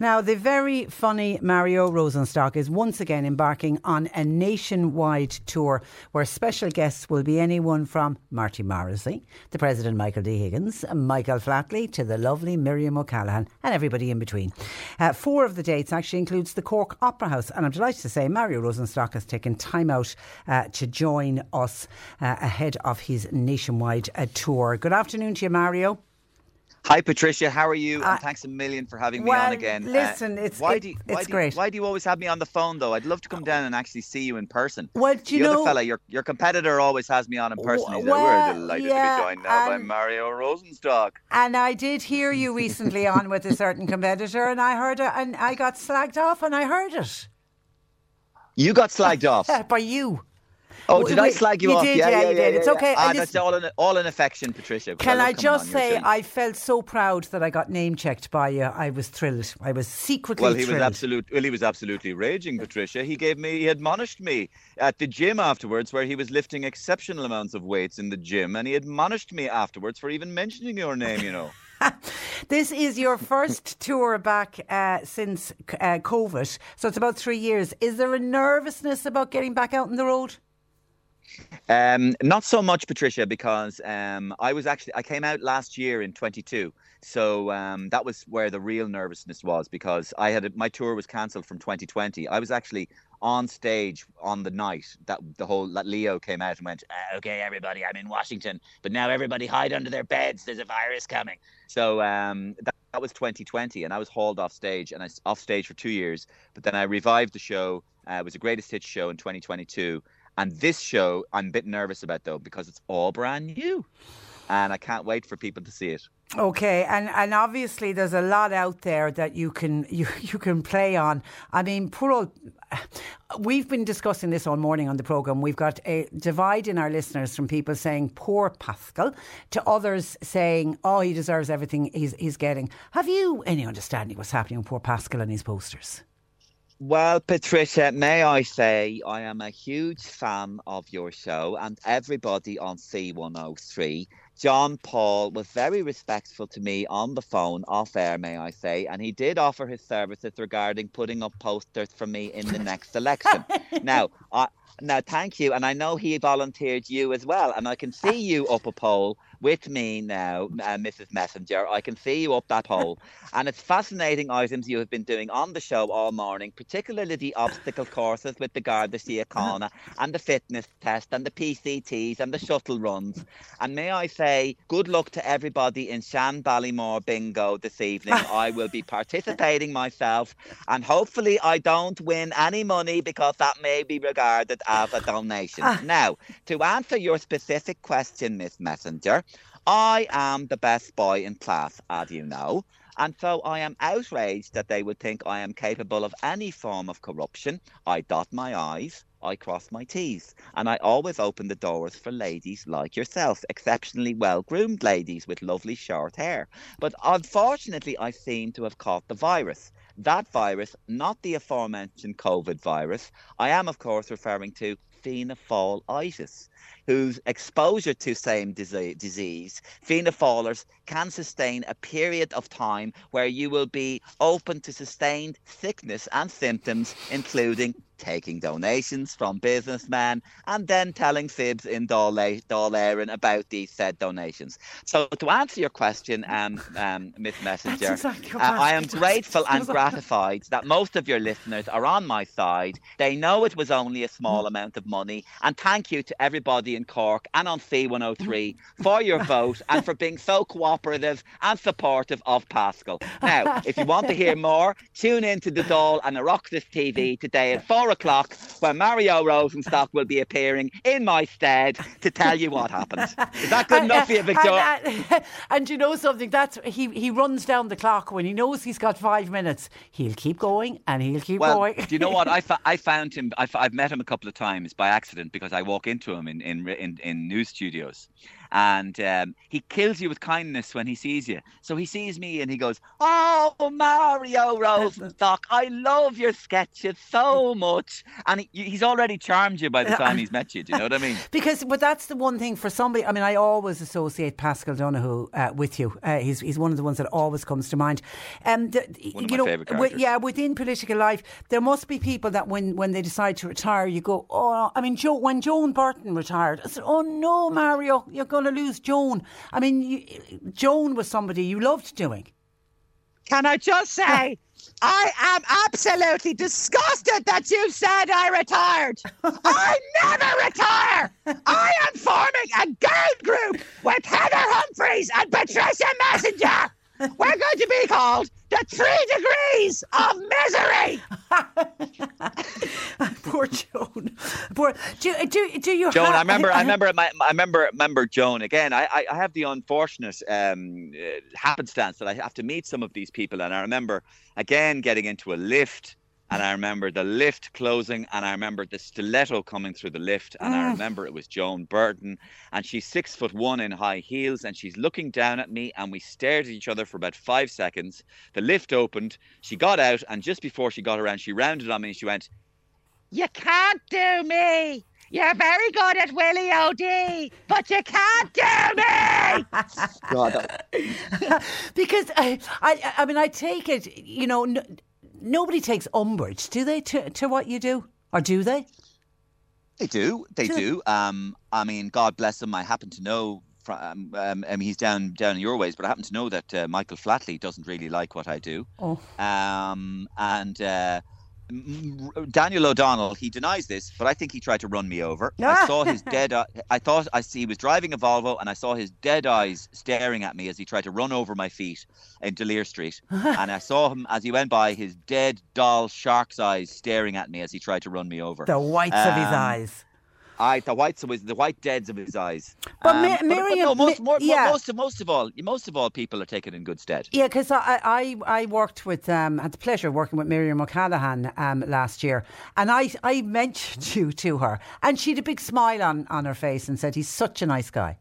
Now, the very funny Mario Rosenstock is once again embarking on a nationwide tour where special guests will be anyone from Marty Morrissey, the President Michael D. Higgins, Michael Flatley, to the lovely Miriam O'Callaghan, and everybody in between. Uh, four of the dates actually includes the Cork Opera House, and I'm delighted to say Mario Rosenstock has taken time out uh, to join us uh, ahead of his nationwide uh, tour. Good afternoon to you, Mario. Hi, Patricia. How are you? Uh, and thanks a million for having me well, on again. listen, it's- why it- do you, it's do you- great. why do you always have me on the phone, though? I'd love to come down and actually see you in person. Well, do you the know- other fella, your your competitor, always has me on in person. He's like, well, We're delighted yeah, to be joined now by Mario Rosenstock. And I did hear you recently on with a certain competitor, and I heard it, and I got slagged off, and I heard it You got slagged off. by you. Oh, did I slag you, you off? did, yeah, yeah, yeah, you did. yeah, It's okay. Ah, that's all in all in affection, Patricia. Can love I just say. I felt so proud that I got name checked by you. I was thrilled. I was secretly Well, he thrilled. was absolute. Well, he was absolutely raging, Patricia. He gave me, he admonished me at the gym afterwards, where he was lifting exceptional amounts of weights in the gym, and he admonished me afterwards for even mentioning your name. You know. This is your first tour back uh, since uh, COVID, so it's about three years. Is there a nervousness about getting back out on the road? Um, not so much, Patricia, because um, I was actually I came out last year in 22, so um, that was where the real nervousness was because I had my tour was cancelled from 2020. I was actually on stage on the night that the whole that Leo came out and went, "Uh, "Okay, everybody, I'm in Washington, but now everybody hide under their beds. There's a virus coming." So um, that, that was 2020, and I was hauled off stage, and I off stage for two years. But then I revived the show. Uh, it was the greatest hits show in 2022, and this show I'm a bit nervous about though because it's all brand new, and I can't wait for people to see it. Okay, and, and obviously there's a lot out there that you can you, you can play on. I mean, poor old. We've been discussing this all morning on the program. We've got a divide in our listeners from people saying poor Paschal to others saying, "Oh, he deserves everything he's he's getting." Have you any understanding what's happening with poor Paschal and his posters? Well, Patricia, may I say I am a huge fan of your show and everybody on C103. John Paul was very respectful to me on the phone, off air, may I say, and he did offer his services regarding putting up posters for me in the next election. now, I, now, thank you, and I know he volunteered you as well, and I can see you up a pole with me now, uh, Mrs. Messenger. I can see you up that pole. and it's fascinating items you have been doing on the show all morning, particularly the obstacle courses with the Garda Síochána and the fitness test and the PCTs and the shuttle runs. And may I say, good luck to everybody in Shanballymore Bingo this evening. I will be participating myself, and hopefully I don't win any money because that may be regarded as a donation. Ah. now, to answer your specific question, Miss Messenger, I am the best boy in class, as you know, and so I am outraged that they would think I am capable of any form of corruption. I dot my I's, I cross my T's, and I always open the doors for ladies like yourself, exceptionally well groomed ladies with lovely short hair. But unfortunately, I seem to have caught the virus. That virus, not the aforementioned COVID virus. I am, of course, referring to phenyphalitis whose exposure to same disease, phenolphallers, can sustain a period of time where you will be open to sustained sickness and symptoms, including taking donations from businessmen and then telling fibs in Dáil Éireann about these said donations. So to answer your question, um, um, Miss Messenger, exactly uh, I am grateful and gratified that most of your listeners are on my side. They know it was only a small amount of money, and thank you to everybody in Cork and on C103 for your vote and for being so cooperative and supportive of Paschal. Now, if you want to hear more, tune in to the Dáil and Oireachtas TV today at 4 o'clock where Mario Rosenstock will be appearing in my stead to tell you what happened. Is that good enough for you, Victoria? And, and, and you know something? That's he. He runs down the clock when he knows he's got five minutes. He'll keep going and he'll keep well, going. do you know what? I, fa- I found him. I have met him a couple of times by accident because I walk into him in in in, in news studios, and um, he kills you with kindness when he sees you. So he sees me and he goes, "Oh, Mario Rosenstock, I love your sketches so much," and he, he's already charmed you by the time he's met you. Do you know what I mean? Because, but that's the one thing for somebody. I mean, I always associate Paschal Donohoe uh, with you. Uh, he's he's one of the ones that always comes to mind. Um, the, One of you my know, favourite wi- characters. yeah, within political life, there must be people that when when they decide to retire, you go, oh, I mean, Joe, when Joan Burton retired, I said, oh no, Mario, you're going to lose Joan. I mean, you, Joan was somebody you loved doing. Can I just say, I am absolutely disgusted that you said I retired. I never retire. I am forming a girl group with Heather Humphreys and Patricia Messenger. We're going to be called the Three Degrees of Misery. Joan. Poor. Do do do you? Joan, ha- I remember, I remember, my, I remember, remember Joan again. I, I, I have the unfortunate um, uh, happenstance that I have to meet some of these people, and I remember again getting into a lift, and I remember the lift closing, and I remember the stiletto coming through the lift, and I remember it was Joan Burton, and she's six foot one in high heels, and she's looking down at me, and we stared at each other for about five seconds. The lift opened, she got out, and just before she got around, she rounded on me, and she went. You can't do me. You're very good at Willie O'Dea, but you can't do me. God, because I, I, I mean, I take it. You know, no, nobody takes umbrage, do they, to to what you do, or do they? They do. They Do do. Um, I mean, God bless them. I happen to know. From, um, um, he's down down in your ways, but I happen to know that uh, Michael Flatley doesn't really like what I do. Oh. Um, and uh, m- m- Daniel O'Donnell, he denies this, but I think he tried to run me over. Ah. I saw his dead. Eye, I thought I see he was driving a Volvo, and I saw his dead eyes staring at me as he tried to run over my feet in D'Olier Street. and I saw him as he went by, his dead doll shark's eyes staring at me as he tried to run me over. The whites of his Um, eyes. I the whites of his, the white deads of his eyes. But Um, Mi- but Miriam- no, most, more, yeah. most of most of all, most of all, people are taken in good stead. Yeah, because I, I I worked with um had the pleasure of working with Miriam O'Callaghan um last year, and I I mentioned you to her, and she had a big smile on on her face and said he's such a nice guy.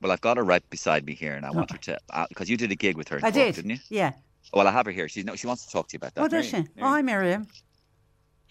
Well, I've got her right beside me here, and I want her to because you did a gig with her. I did, didn't you? yeah. Well, I have her here. She's no, she wants to talk to you about that. Oh, does she? Miriam, Oh, hi, Miriam.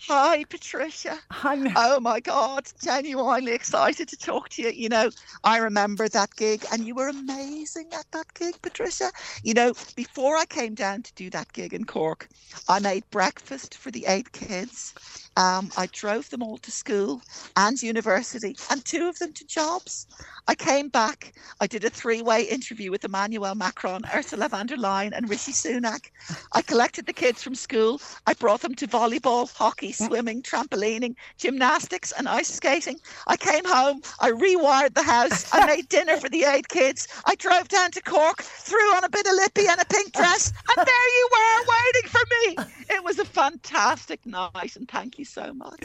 Hi, Patricia. Hi. Oh my God, genuinely excited to talk to you. You know, I remember that gig and you were amazing at that gig, Patricia. You know, before I came down to do that gig in Cork, I made breakfast for the eight kids. Um, I drove them all to school and university and two of them to jobs. I came back. I did a three way interview with Emmanuel Macron, Ursula von der Leyen, and Rishi Sunak. I collected the kids from school. I brought them to volleyball, hockey, mm. swimming, trampolining, gymnastics, and ice skating. I came home. I rewired the house. I made dinner for the eight kids. I drove down to Cork, threw on a bit of lippy and a pink dress, and there you were waiting for me. It was a fantastic night, and thank you so much.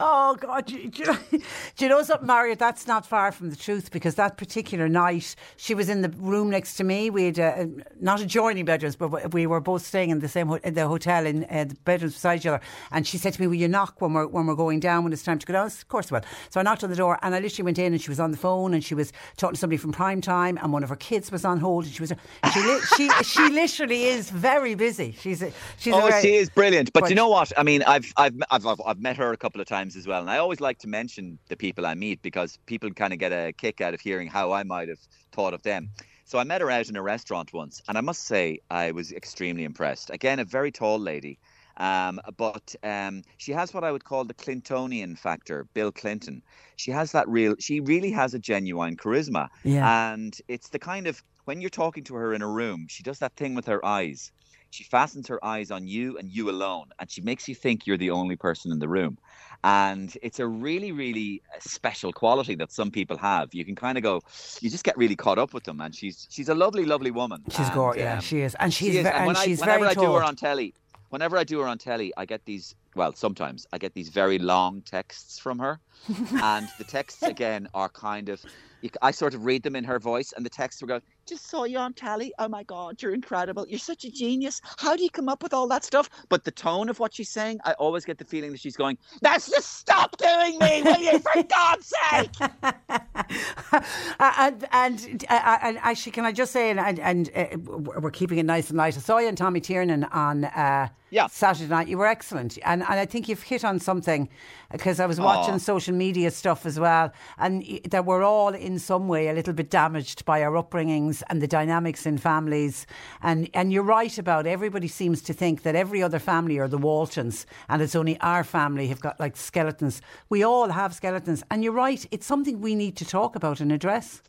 Oh God! Do, do, do you know something, Mario? That's not far from the truth because that particular night she was in the room next to me. We had uh, not adjoining bedrooms, but we were both staying in the same ho- in the hotel in uh, the bedrooms beside each other. And she said to me, "Will you knock when we're when we're going down when it's time to go down?" Of course, I will. So I knocked on the door, and I literally went in, and she was on the phone, and she was talking to somebody from prime time, and one of her kids was on hold, and she was she li- she she literally is very busy. She's a, she's a Oh, very, she is brilliant. But But- you know what? I mean, I've, I've I've I've I've met her a couple of times as well, and I always like to mention the people I meet because people kind of get a kick out of hearing how I might have thought of them. So I met her out in a restaurant once, and I must say I was extremely impressed. Again, a very tall lady, um, but um, she has what I would call the Clintonian factor, Bill Clinton. She has that real. She really has a genuine charisma, Yeah. and it's the kind of when you're talking to her in a room, she does that thing with her eyes. She fastens her eyes on you and you alone, and she makes you think you're the only person in the room. And it's a really, really uh, special quality that some people have. You can kind of go, you just get really caught up with them. And she's she's a lovely, lovely woman. She's and, gorgeous. Yeah, um, she is, and she's she is. ve- And and I- she's whenever very I do her on telly, whenever I do her on telly, I get these. Well, sometimes I get these very long texts from her, and the texts again are kind of. You, I sort of read them in her voice, and the texts will go, Just saw you on telly. Oh my God, you're incredible. You're such a genius. How do you come up with all that stuff? but the tone of what she's saying, I always get the feeling that she's going, "That's just stop doing me, will you, for God's sake!" And and, and actually, can I just say, and, and, and uh, we're keeping it nice and light. I saw you and Tommy Tiernan on uh, Yeah. Saturday night. You were excellent, and and I think you've hit on something because I was watching Aw. social media stuff as well, and that we're all in some way a little bit damaged by our upbringings and the dynamics in families. And and you're right about everybody seems to think that every other family are the Waltons, and it's only our family have got like skeletons. We all have skeletons, and you're right. It's something we need to talk about and address.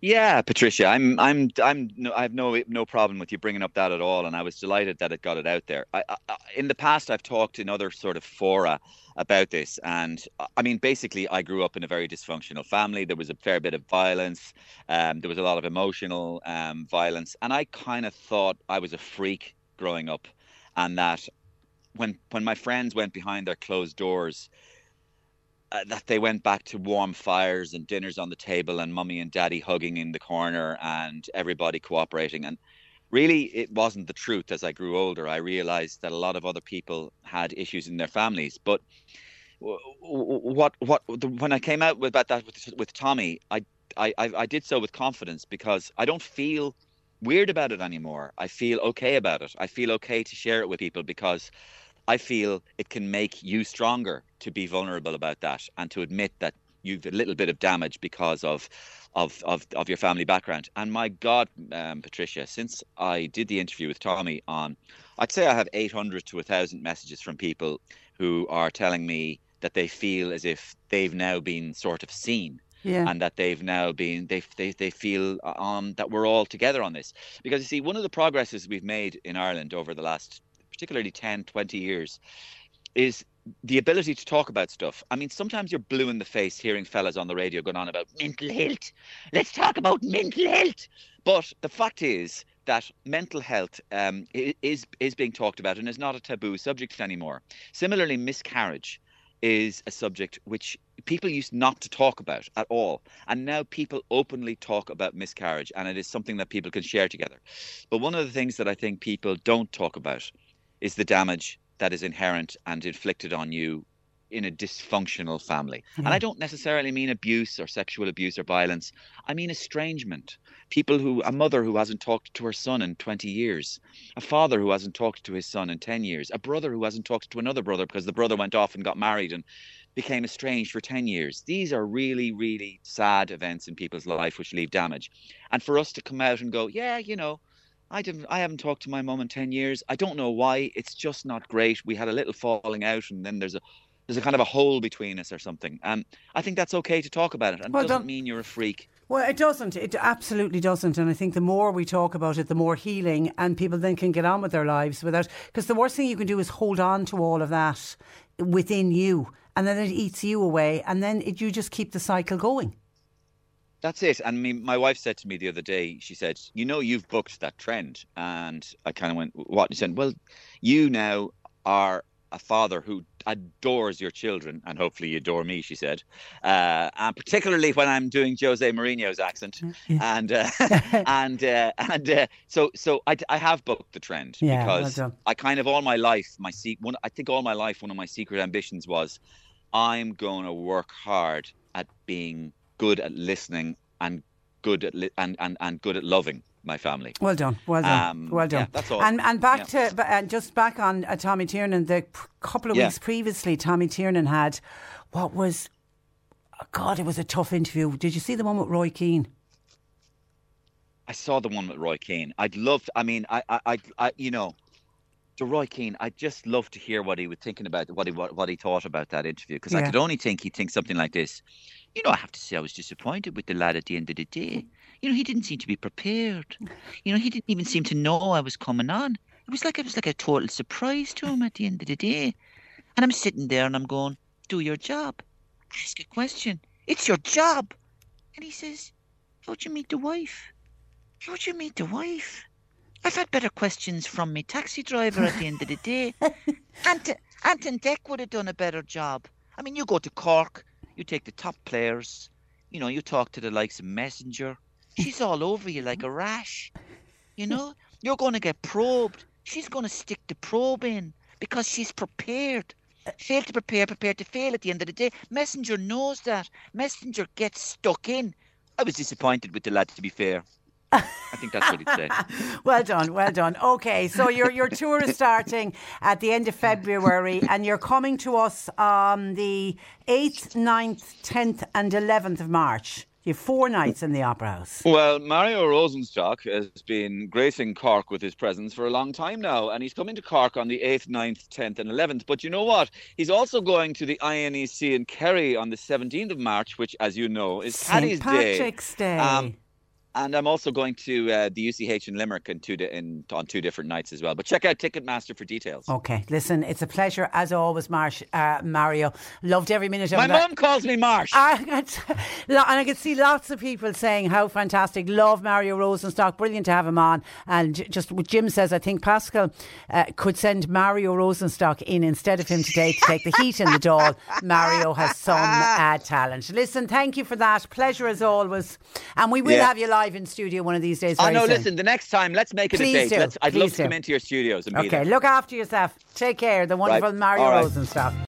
Yeah, Patricia, I'm, I'm, I'm, no, I have no, no problem with you bringing up that at all, and I was delighted that it got it out there. I, I, in the past, I've talked in other sort of fora about this, and uh, I mean, basically, I grew up in a very dysfunctional family. There was a fair bit of violence. Um, there was a lot of emotional um, violence, and I kind of thought I was a freak growing up, and that when when my friends went behind their closed doors uh, that they went back to warm fires and dinners on the table and mummy and daddy hugging in the corner and everybody cooperating. And really it wasn't the truth as i grew older. I realized that a lot of other people had issues in their families. But what what when i came out about that with, with tommy I i I did so with confidence because i don't feel weird about it anymore. I feel okay about it. I feel okay to share it with people because I feel it can make you stronger to be vulnerable about that and to admit that you've a little bit of damage because of of of, of your family background. And my God, um, Patricia, since I did the interview with Tommy on, I'd say I have 800 to 1,000 messages from people who are telling me that they feel as if they've now been sort of seen Yeah. and that they've now been they they they feel um that we're all together on this because you see one of the progresses we've made in Ireland over the last particularly 10, 20 years, is the ability to talk about stuff. I mean, sometimes you're blue in the face hearing fellas on the radio going on about mental health. Let's talk about mental health. But the fact is that mental health um, is is being talked about and is not a taboo subject anymore. Similarly, miscarriage is a subject which people used not to talk about at all. And now people openly talk about miscarriage, and it is something that people can share together. But one of the things that I think people don't talk about is the damage that is inherent and inflicted on you in a dysfunctional family. Mm. And I don't necessarily mean abuse or sexual abuse or violence. I mean estrangement. People who, a mother who hasn't talked to her son in 20 years, a father who hasn't talked to his son in 10 years, a brother who hasn't talked to another brother because the brother went off and got married and became estranged for 10 years. These are really, really sad events in people's life which leave damage. And for us to come out and go, yeah, you know, I didn't. I haven't talked to my mum in ten years. I don't know why. It's just not great. We had a little falling out, and then there's a there's a kind of a hole between us or something. And I think that's okay to talk about it, and well, it doesn't mean you're a freak. Well, it doesn't. It absolutely doesn't. And I think the more we talk about it, the more healing, and people then can get on with their lives without. Because the worst thing you can do is hold on to all of that within you, and then it eats you away, and then it, you just keep the cycle going. That's it. And me, my wife said to me the other day, she said, "You know, you've booked that trend," and I kind of went, "What?" And She said, "Well, you now are a father who adores your children, and hopefully you adore me," she said, uh, and particularly when I'm doing Jose Mourinho's accent, mm, yeah. and uh, and uh, and uh, so so I, I have booked the trend yeah, because well I kind of all my life my se- one I think all my life one of my secret ambitions was I'm going to work hard at being good at listening and good at li- and, and and good at loving my family. Well done, well done, um, well done. Yeah, that's all. And and back yeah. to and just back on uh, Tommy Tiernan. The couple of yeah. weeks previously, Tommy Tiernan had what was, oh God, it was a tough interview. Did you see the one with Roy Keane? I saw the one with Roy Keane. I'd love. I mean, I, I, I, I you know, to Roy Keane, I'd just love to hear what he was thinking about, what he what, what he thought about that interview, because yeah. I could only think he'd think something like this. You know, I have to say I was disappointed with the lad at the end of the day. You know, he didn't seem to be prepared. You know, he didn't even seem to know I was coming on. It was like it was like a total surprise to him at the end of the day. And I'm sitting there and I'm going, "Do your job. Ask a question. It's your job." And he says, "How'd you meet the wife? How'd you meet the wife?" I've had better questions from me taxi driver at the end of the day. Ant- Ant Dec would have done a better job. I mean, you go to Cork, you take the top players. You know, you talk to the likes of Messenger. She's all over you like a rash. You know, you're going to get probed. She's going to stick the probe in because she's prepared. Fail to prepare, prepare to fail at the end of the day. Messenger knows that. Messenger gets stuck in. I was disappointed with the lad, to be fair. I think that's what he'd say. well done, well done. Okay, so your your tour is starting at the end of February, and you're coming to us on the eighth, 9th, tenth, and eleventh of March. You have four nights in the Opera House. Well, Mario Rosenstock has been gracing Cork with his presence for a long time now, and he's coming to Cork on the 8th, 9th, 10th, and 11th. But you know what? He's also going to the INEC in Kerry on the 17th of March, which, as you know, is St. Paddy's Patrick's Day. Day. Um, and I'm also going to uh, the UCH in Limerick in two di- in, on two different nights as well. But check out Ticketmaster for details. Okay, listen, it's a pleasure as always, Marsh, uh, Mario. Loved every minute of My it. My mum calls me Marsh. and I can see lots of people saying how fantastic. Love Mario Rosenstock. Brilliant to have him on. And just what Jim says, I think Paschal uh, could send Mario Rosenstock in instead of him today to take the heat in the Dáil. Mario has some uh, talent. Listen, thank you for that. Pleasure as always. And we will yeah. have you live live in studio one of these days. Oh no! Soon. Listen, the next time, let's make it Please a date. Do. Let's, I'd Please love do. to come into your studios and okay, there. look after yourself. Take care. The wonderful right. Mario right. Rosenstock.